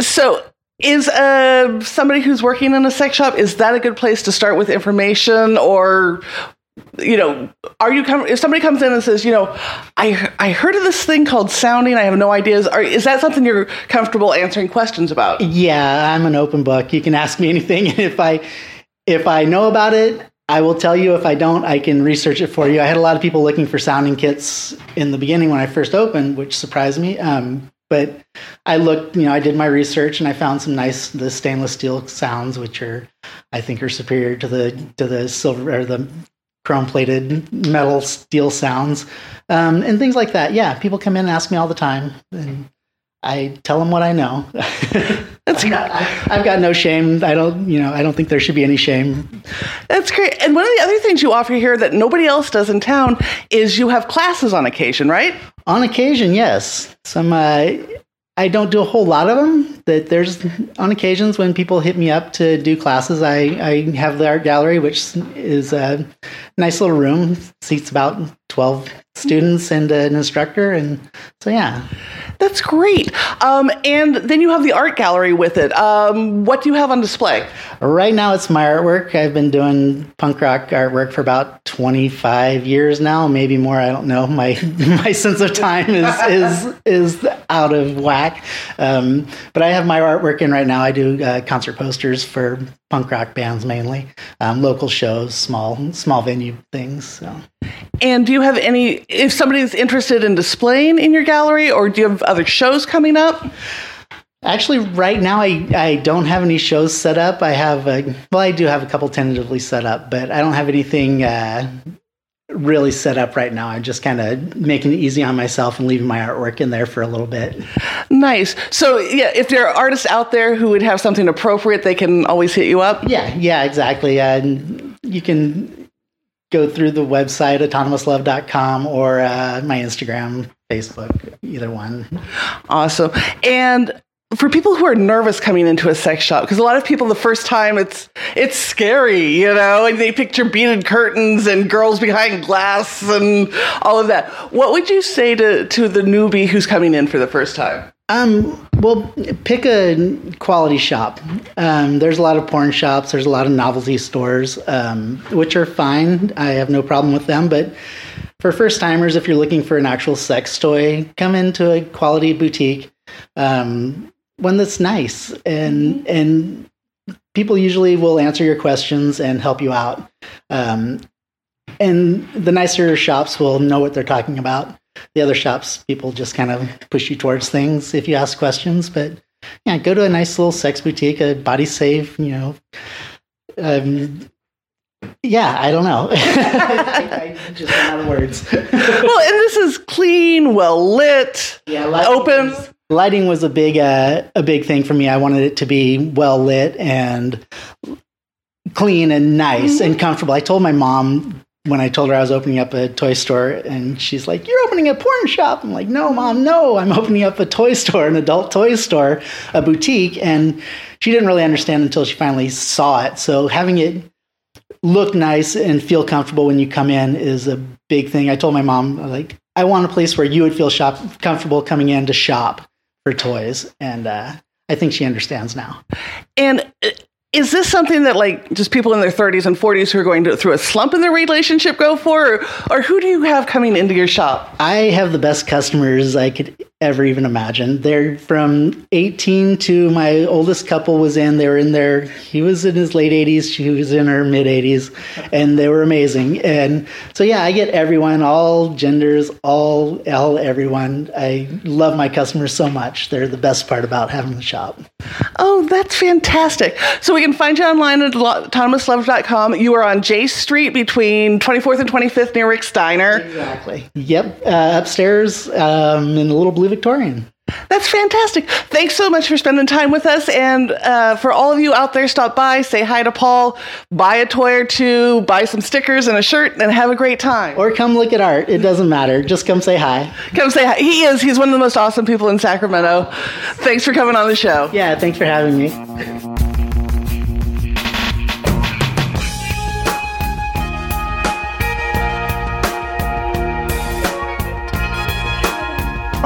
So, is uh, somebody who's working in a sex shop is that a good place to start with information, or you know, are you com- if somebody comes in and says, you know, I I heard of this thing called sounding, I have no ideas. Are, is that something you're comfortable answering questions about? yeah, I'm an open book. You can ask me anything, if I if I know about it, I will tell you. If I don't, I can research it for you. I had a lot of people looking for sounding kits in the beginning when I first opened, which surprised me. Um, but I looked, you know, I did my research and I found some nice the stainless steel sounds, which are I think are superior to the to the silver or the chrome plated metal steel sounds um, and things like that. Yeah, people come in and ask me all the time, and I tell them what I know. That's I've got, I- I've got no shame. I don't, you know, I don't think there should be any shame. That's great. And one of the other things you offer here that nobody else does in town is you have classes on occasion, right? On occasion, yes. Some uh, I don't do a whole lot of them. That there's on occasions when people hit me up to do classes. I I have the art gallery, which is a nice little room, seats about 12, students and an instructor, and so yeah. That's great. Um, and then you have the art gallery with it. Um, what do you have on display? Right now, it's my artwork. I've been doing punk rock artwork for about 25 years now, maybe more. I don't know. My my sense of time is is is out of whack. Um, but I have my artwork in right now. I do uh, concert posters for punk rock bands mainly, um, local shows, small small venue things. So. And do you have any? If somebody's interested in displaying in your gallery, or do you have other shows coming up? Actually, right now I, I don't have any shows set up. I have a, well, I do have a couple tentatively set up, but I don't have anything uh, really set up right now. I'm just kind of making it easy on myself and leaving my artwork in there for a little bit. Nice. So yeah, if there are artists out there who would have something appropriate, they can always hit you up. Yeah, yeah, exactly. And you can go through the website autonomouslove.com or uh, my Instagram, Facebook, either one. Awesome. And for people who are nervous coming into a sex shop because a lot of people the first time it's it's scary you know and they picture beaded curtains and girls behind glass and all of that what would you say to to the newbie who's coming in for the first time um, well, pick a quality shop. Um, there's a lot of porn shops. There's a lot of novelty stores, um, which are fine. I have no problem with them. But for first timers, if you're looking for an actual sex toy, come into a quality boutique. Um, one that's nice and and people usually will answer your questions and help you out. Um, and the nicer shops will know what they're talking about. The other shops, people just kind of push you towards things if you ask questions. But yeah, go to a nice little sex boutique, a body safe, you know. Um, yeah, I don't know. I, I just out of words. well, and this is clean, well lit, yeah, open. Was, lighting was a big uh, a big thing for me. I wanted it to be well lit and clean and nice mm-hmm. and comfortable. I told my mom when I told her I was opening up a toy store, and she's like, "You're opening a porn shop." I'm like, "No, mom, no. I'm opening up a toy store, an adult toy store, a boutique." And she didn't really understand until she finally saw it. So having it look nice and feel comfortable when you come in is a big thing. I told my mom, like, I want a place where you would feel shop comfortable coming in to shop for toys, and uh, I think she understands now. And uh, is this something that like just people in their 30s and 40s who are going to, through a slump in their relationship go for, or, or who do you have coming into your shop? I have the best customers I could ever even imagine. They're from 18 to my oldest couple was in. They were in there. He was in his late 80s. She was in her mid 80s, and they were amazing. And so yeah, I get everyone, all genders, all all everyone. I love my customers so much. They're the best part about having the shop. Oh, that's fantastic. So we can find you online at autonomouslove.com. You are on J Street between 24th and 25th near Rick's Diner. Exactly. Yep. Uh, upstairs um, in the little blue Victorian. That's fantastic. Thanks so much for spending time with us. And uh, for all of you out there, stop by, say hi to Paul, buy a toy or two, buy some stickers and a shirt, and have a great time. Or come look at art. It doesn't matter. Just come say hi. Come say hi. He is. He's one of the most awesome people in Sacramento. Thanks for coming on the show. Yeah, thanks for having me.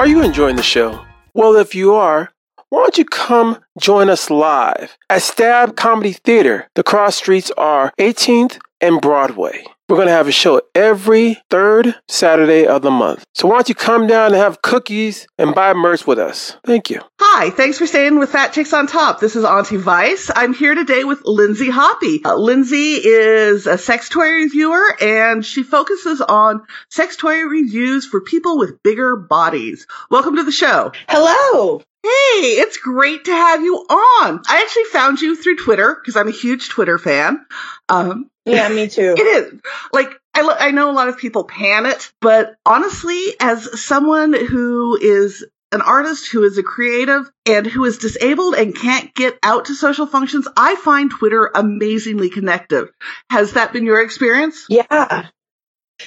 Are you enjoying the show? Well, if you are, why don't you come join us live at Stab Comedy Theater? The cross streets are 18th and Broadway. We're going to have a show every third Saturday of the month. So why don't you come down and have cookies and buy merch with us? Thank you. Hi, thanks for staying with Fat Chicks on Top. This is Auntie Vice. I'm here today with Lindsay Hoppy. Uh, Lindsay is a sex toy reviewer and she focuses on sex toy reviews for people with bigger bodies. Welcome to the show. Hello. Hey, it's great to have you on. I actually found you through Twitter because I'm a huge Twitter fan. Um, yeah, me too. It is like I, I know a lot of people pan it, but honestly, as someone who is an artist who is a creative and who is disabled and can't get out to social functions, I find Twitter amazingly connective. Has that been your experience? Yeah.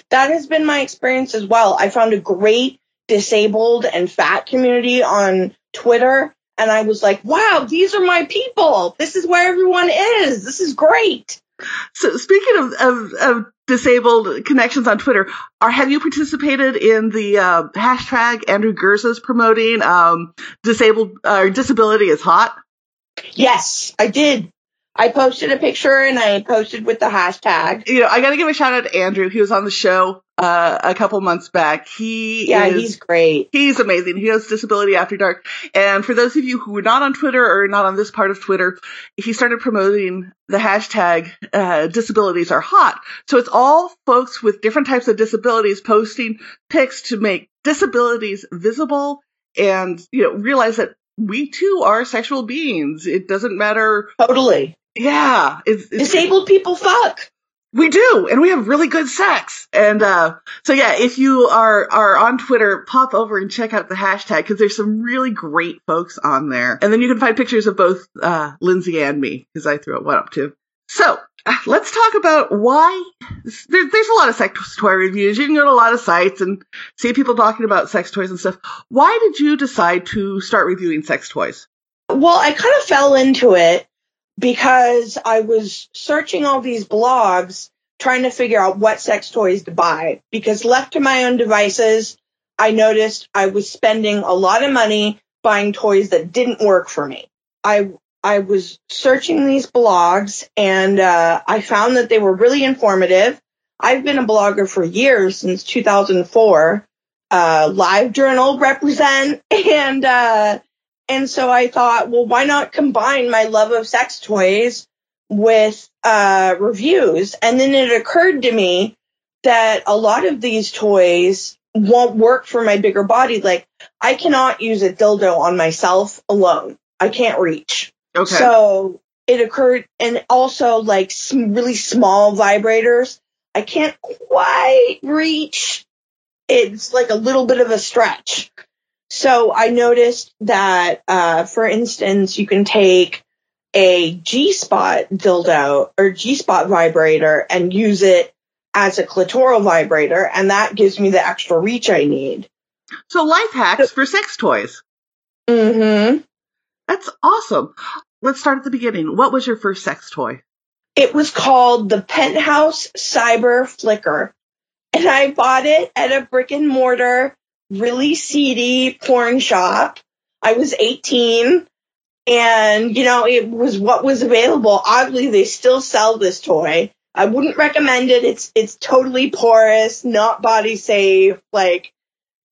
That has been my experience as well. I found a great disabled and fat community on Twitter and I was like, wow, these are my people. This is where everyone is. This is great. So speaking of, of, of disabled connections on Twitter, are have you participated in the uh, hashtag Andrew Gurza's promoting um, disabled or uh, disability is hot? Yes, I did. I posted a picture and I posted with the hashtag. You know, I got to give a shout out to Andrew. He was on the show uh, a couple months back. He yeah, is, he's great. He's amazing. He has Disability After Dark. And for those of you who are not on Twitter or not on this part of Twitter, he started promoting the hashtag uh, disabilities are hot. So it's all folks with different types of disabilities posting pics to make disabilities visible and you know realize that we too are sexual beings. It doesn't matter. Totally. Yeah. It's, it's, Disabled people fuck. We do, and we have really good sex. And uh, so, yeah, if you are are on Twitter, pop over and check out the hashtag because there's some really great folks on there. And then you can find pictures of both uh, Lindsay and me because I threw one up too. So uh, let's talk about why there, there's a lot of sex toy reviews. You can go to a lot of sites and see people talking about sex toys and stuff. Why did you decide to start reviewing sex toys? Well, I kind of fell into it because I was searching all these blogs trying to figure out what sex toys to buy because left to my own devices, I noticed I was spending a lot of money buying toys that didn't work for me. I I was searching these blogs and uh, I found that they were really informative. I've been a blogger for years since 2004. Uh, Live Journal represent and uh, and so I thought, well, why not combine my love of sex toys with uh, reviews? And then it occurred to me that a lot of these toys won't work for my bigger body. Like I cannot use a dildo on myself alone. I can't reach. Okay. So it occurred, and also like some really small vibrators. I can't quite reach. It's like a little bit of a stretch. So I noticed that, uh, for instance, you can take a G spot dildo or G spot vibrator and use it as a clitoral vibrator, and that gives me the extra reach I need. So life hacks for sex toys. Mm-hmm. That's awesome. Let's start at the beginning. What was your first sex toy? It was called the Penthouse Cyber Flicker. And I bought it at a brick and mortar really seedy porn shop. I was 18 and, you know, it was what was available. Oddly, they still sell this toy. I wouldn't recommend it. It's, it's totally porous, not body safe, like,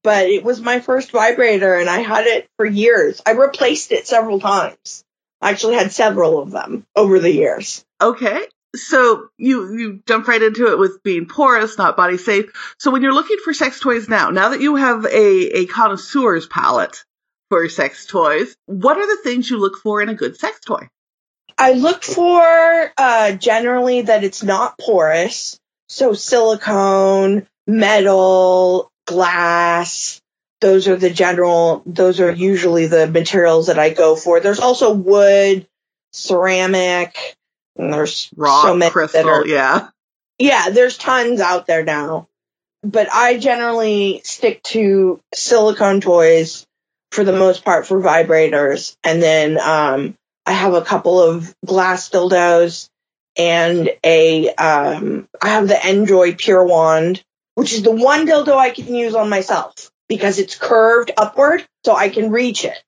but it was my first vibrator and I had it for years. I replaced it several times. I actually had several of them over the years. Okay so you you jump right into it with being porous, not body safe. So when you're looking for sex toys now, now that you have a a connoisseur's palette for sex toys, what are the things you look for in a good sex toy? I look for uh, generally that it's not porous, so silicone, metal, glass. Those are the general. Those are usually the materials that I go for. There's also wood, ceramic and there's Rock, so many crystal, that are, yeah. Yeah, there's tons out there now. But I generally stick to silicone toys for the most part for vibrators. And then um, I have a couple of glass dildos and a um, I have the njoy Pure Wand, which is the one dildo I can use on myself because it's curved upward so I can reach it.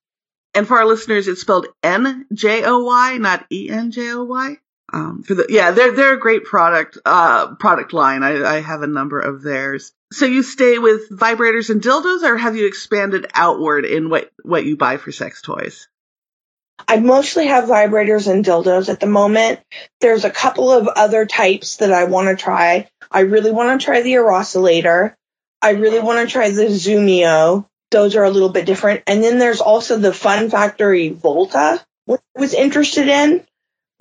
And for our listeners, it's spelled N J O Y, not E N J O Y um, for the yeah they're they're a great product uh product line I, I have a number of theirs so you stay with vibrators and dildos or have you expanded outward in what what you buy for sex toys I mostly have vibrators and dildos at the moment. There's a couple of other types that I want to try. I really want to try the Eroscillator. I really want to try the Zumio. Those are a little bit different. And then there's also the Fun Factory Volta, which I was interested in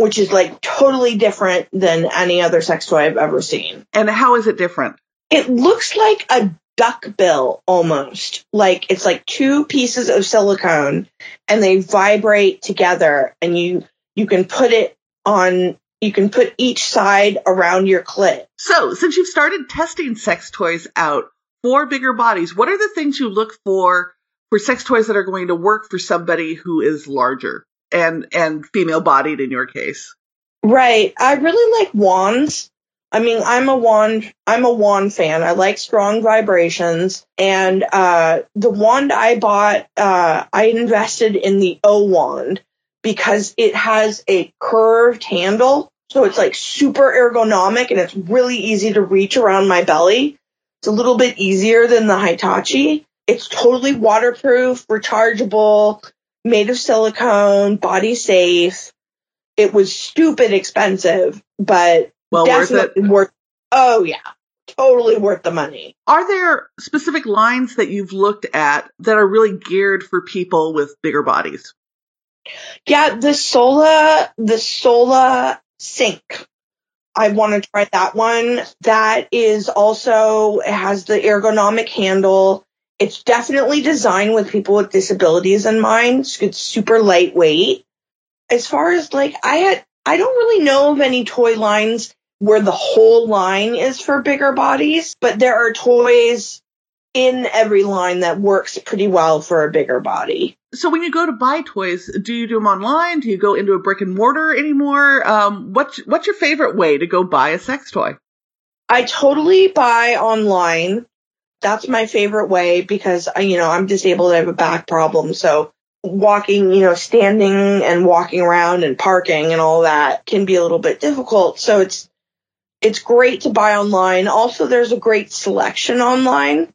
which is like totally different than any other sex toy I've ever seen. And how is it different? It looks like a duck bill almost. Like it's like two pieces of silicone and they vibrate together and you you can put it on you can put each side around your clit. So, since you've started testing sex toys out for bigger bodies, what are the things you look for for sex toys that are going to work for somebody who is larger? And and female bodied in your case? Right. I really like wands. I mean, I'm a wand, I'm a wand fan. I like strong vibrations. And, uh, the wand I bought, uh, I invested in the O wand because it has a curved handle. So it's like super ergonomic and it's really easy to reach around my belly. It's a little bit easier than the Hitachi. It's totally waterproof, rechargeable, made of silicone, body safe. It was stupid expensive, but Well worth it. definitely worth. Oh yeah, totally worth the money. Are there specific lines that you've looked at that are really geared for people with bigger bodies? Yeah, the Sola, the Sola sink. I want to try that one. That is also it has the ergonomic handle. It's definitely designed with people with disabilities in mind. It's super lightweight. As far as like I had I don't really know of any toy lines where the whole line is for bigger bodies, but there are toys in every line that works pretty well for a bigger body. So when you go to buy toys, do you do them online? Do you go into a brick and mortar anymore? Um, what's what's your favorite way to go buy a sex toy? I totally buy online. That's my favorite way because I, you know, I'm disabled. I have a back problem. So walking, you know, standing and walking around and parking and all that can be a little bit difficult. So it's, it's great to buy online. Also, there's a great selection online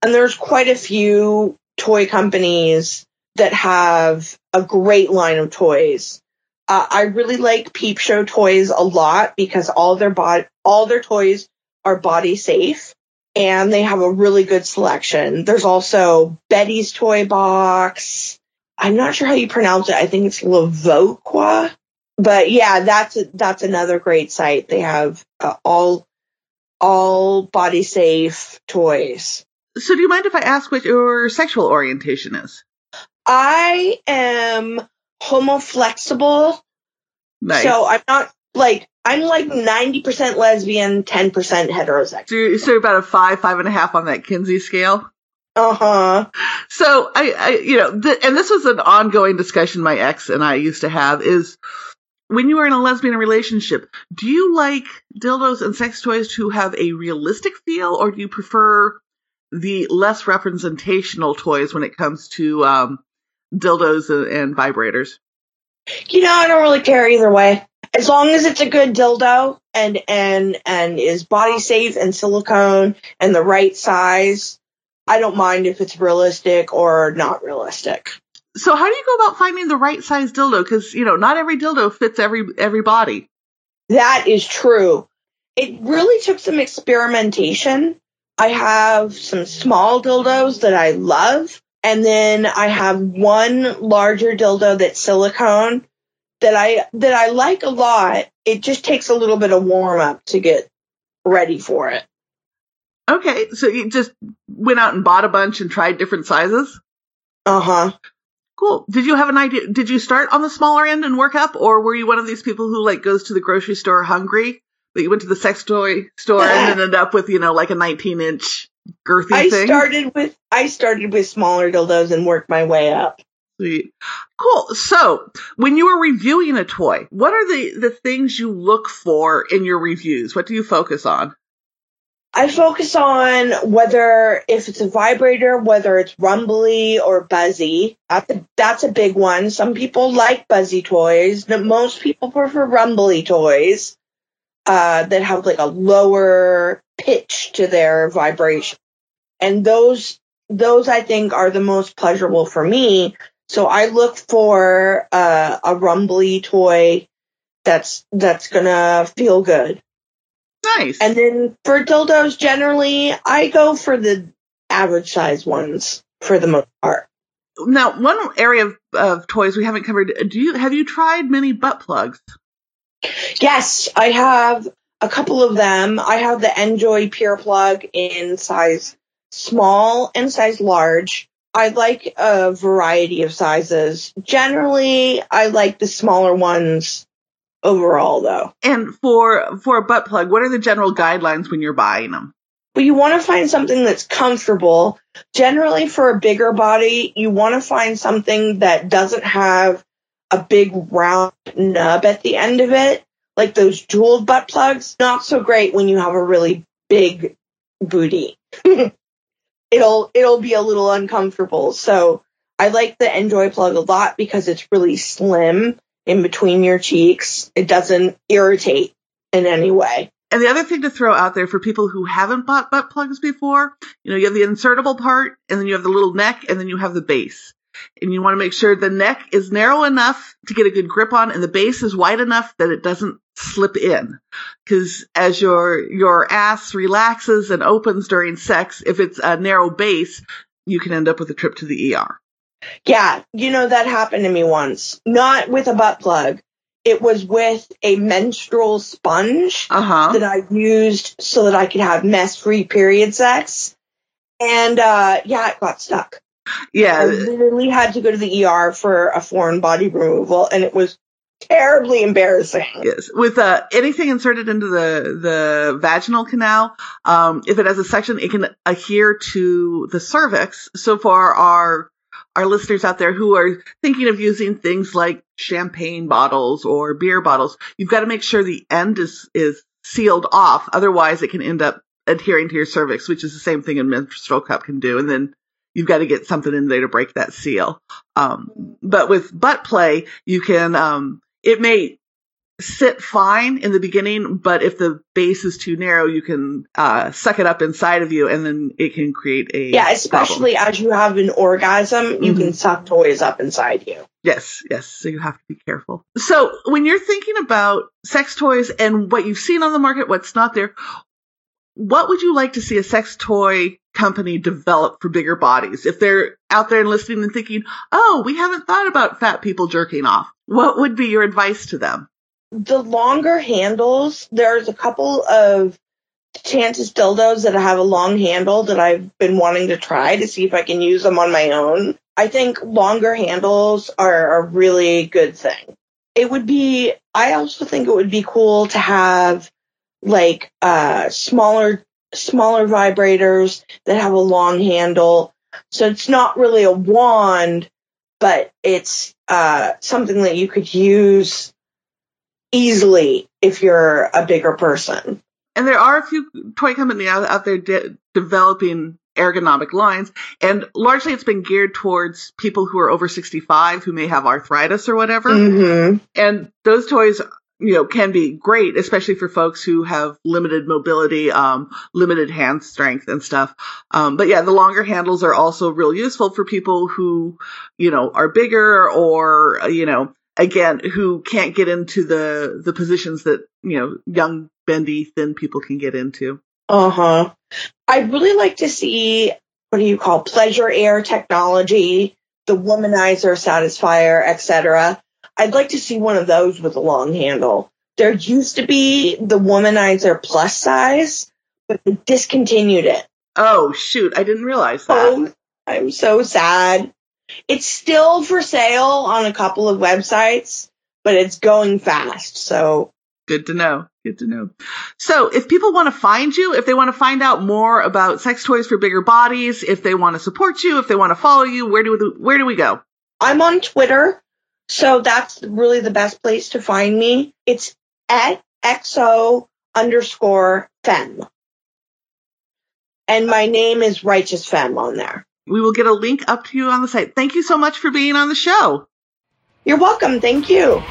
and there's quite a few toy companies that have a great line of toys. Uh, I really like Peep Show toys a lot because all their bod- all their toys are body safe and they have a really good selection. There's also Betty's Toy Box. I'm not sure how you pronounce it. I think it's Lavoqua. But yeah, that's that's another great site. They have uh, all all body safe toys. So do you mind if I ask what your sexual orientation is? I am homoflexible, Nice. so I'm not like I'm like 90% lesbian, 10% heterosexual. so you're, so you're about a five, five and a half on that Kinsey scale. Uh huh. So I, I you know, th- and this was an ongoing discussion my ex and I used to have is when you are in a lesbian relationship, do you like dildos and sex toys to have a realistic feel, or do you prefer the less representational toys when it comes to um, dildos and, and vibrators? You know, I don't really care either way. As long as it's a good dildo and and and is body safe and silicone and the right size, I don't mind if it's realistic or not realistic. So how do you go about finding the right size dildo? Because you know, not every dildo fits every every body. That is true. It really took some experimentation. I have some small dildos that I love, and then I have one larger dildo that's silicone that I that I like a lot. It just takes a little bit of warm up to get ready for it. Okay, so you just went out and bought a bunch and tried different sizes. Uh huh. Cool. Did you have an idea? Did you start on the smaller end and work up, or were you one of these people who like goes to the grocery store hungry, but you went to the sex toy store and ended up with you know like a 19 inch girthy I thing? started with I started with smaller dildos and worked my way up. Sweet. Cool. So, when you are reviewing a toy, what are the the things you look for in your reviews? What do you focus on? I focus on whether if it's a vibrator, whether it's rumbly or buzzy. That's a, that's a big one. Some people like buzzy toys. but Most people prefer rumbly toys uh, that have like a lower pitch to their vibration. And those those I think are the most pleasurable for me. So I look for uh, a rumbly toy that's that's gonna feel good. Nice. And then for dildos, generally, I go for the average size ones for the most part. now, one area of, of toys we haven't covered. Do you have you tried mini butt plugs? Yes, I have a couple of them. I have the njoy Pure Plug in size small and size large. I like a variety of sizes. Generally, I like the smaller ones overall though. And for for a butt plug, what are the general guidelines when you're buying them? But you want to find something that's comfortable. Generally, for a bigger body, you want to find something that doesn't have a big round nub at the end of it. like those jeweled butt plugs, not so great when you have a really big booty. it'll it'll be a little uncomfortable. So I like the njoy plug a lot because it's really slim in between your cheeks. It doesn't irritate in any way. And the other thing to throw out there for people who haven't bought butt plugs before, you know, you have the insertable part and then you have the little neck and then you have the base. And you want to make sure the neck is narrow enough to get a good grip on and the base is wide enough that it doesn't slip in. Cause as your, your ass relaxes and opens during sex, if it's a narrow base, you can end up with a trip to the ER. Yeah, you know, that happened to me once. Not with a butt plug. It was with a menstrual sponge Uh-huh. that I used so that I could have mess free period sex. And uh yeah, it got stuck. I Yeah. literally had to go to the ER for a foreign body removal and it was terribly embarrassing. Yes, with uh, anything inserted into the the vaginal canal, um, if it has a section, it can adhere to the cervix. So for our our listeners out there who are thinking of using things like champagne bottles or beer bottles, you've got to make sure the end is is sealed off. Otherwise, it can end up adhering to your cervix, which is the same thing a menstrual cup can do. And then you've got to get something in there to break that seal. Um, but with butt play, you can, um, it may sit fine in the beginning, but if the base is too narrow, you can, uh, suck it up inside of you and then it can create a. Yeah, problem. especially as you have an orgasm, you Mhm. can suck toys up inside you. Yes, yes. So you have to be careful. So when you're thinking about sex toys and what you've seen on the market, what's not there, what would you like to see a sex toy company develop for bigger bodies? If they're out there and listening and thinking, oh, we haven't thought about fat people jerking off, what would be your advice to them? the longer handles, there's a couple of Tantus dildos that have a long handle that I've been wanting to try to see if I can use them on my own. I think longer handles are a really good thing. It would be, I also think it would be cool to have like, uh, smaller, smaller vibrators that have a long handle. So it's not really a wand, but it's, uh, something that you could use easily if you're a bigger person. And there are a few toy companies out, out there de- developing ergonomic lines, and largely it's been geared towards people who are over 65 who may have arthritis or whatever. Mm-hmm. And those toys, you know, can be great, especially for folks who have limited mobility, um, limited hand strength and stuff. Um, but yeah, the longer handles are also real useful for people who, you know, are bigger or, uh, you know, again, who can't get into the, the positions that, you know, young, bendy, thin people can get into. Uh huh. I'd really like to see what do you call pleasure air technology, the womanizer, satisfier, etc. I'd like to see one of those with a long handle. There used to be the womanizer plus size, but they discontinued it. Oh, shoot. I didn't realize that. Oh, I'm so sad. It's still for sale on a couple of websites, but it's going fast. So Good to know. Good to know. So, if people want to find you, if they want to find out more about sex toys for bigger bodies, if they want to support you, if they want to follow you, where do we, where do we go? I'm on Twitter, so that's really the best place to find me. It's at xo underscore fem. And my name is Righteous Femme on there. We will get a link up to you on the site. Thank you so much for being on the show. You're welcome. Thank you.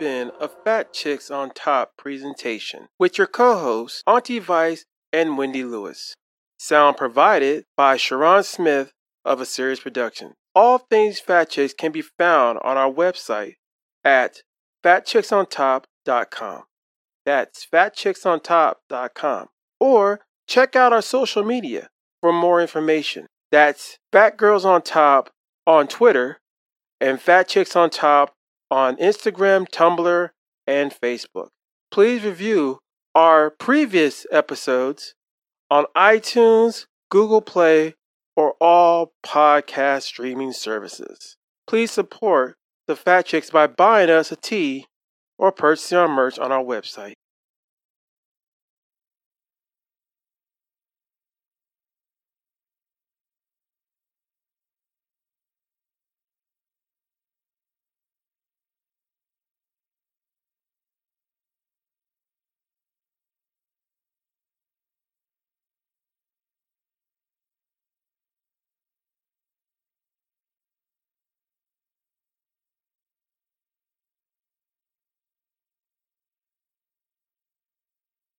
Been a Fat Chicks on Top presentation with your co hosts, Auntie Vice and Wendy Lewis. Sound provided by Sharon Smith of A Series Production. All things Fat Chicks can be found on our website at fatchicksontop.com. That's fatchicksontop.com. Or check out our social media for more information. That's Fat Girls on Top on Twitter and Fat Chicks on Top on Instagram, Tumblr, and Facebook. Please review our previous episodes on iTunes, Google Play, or all podcast streaming services. Please support the Fat Chicks by buying us a tea or purchasing our merch on our website.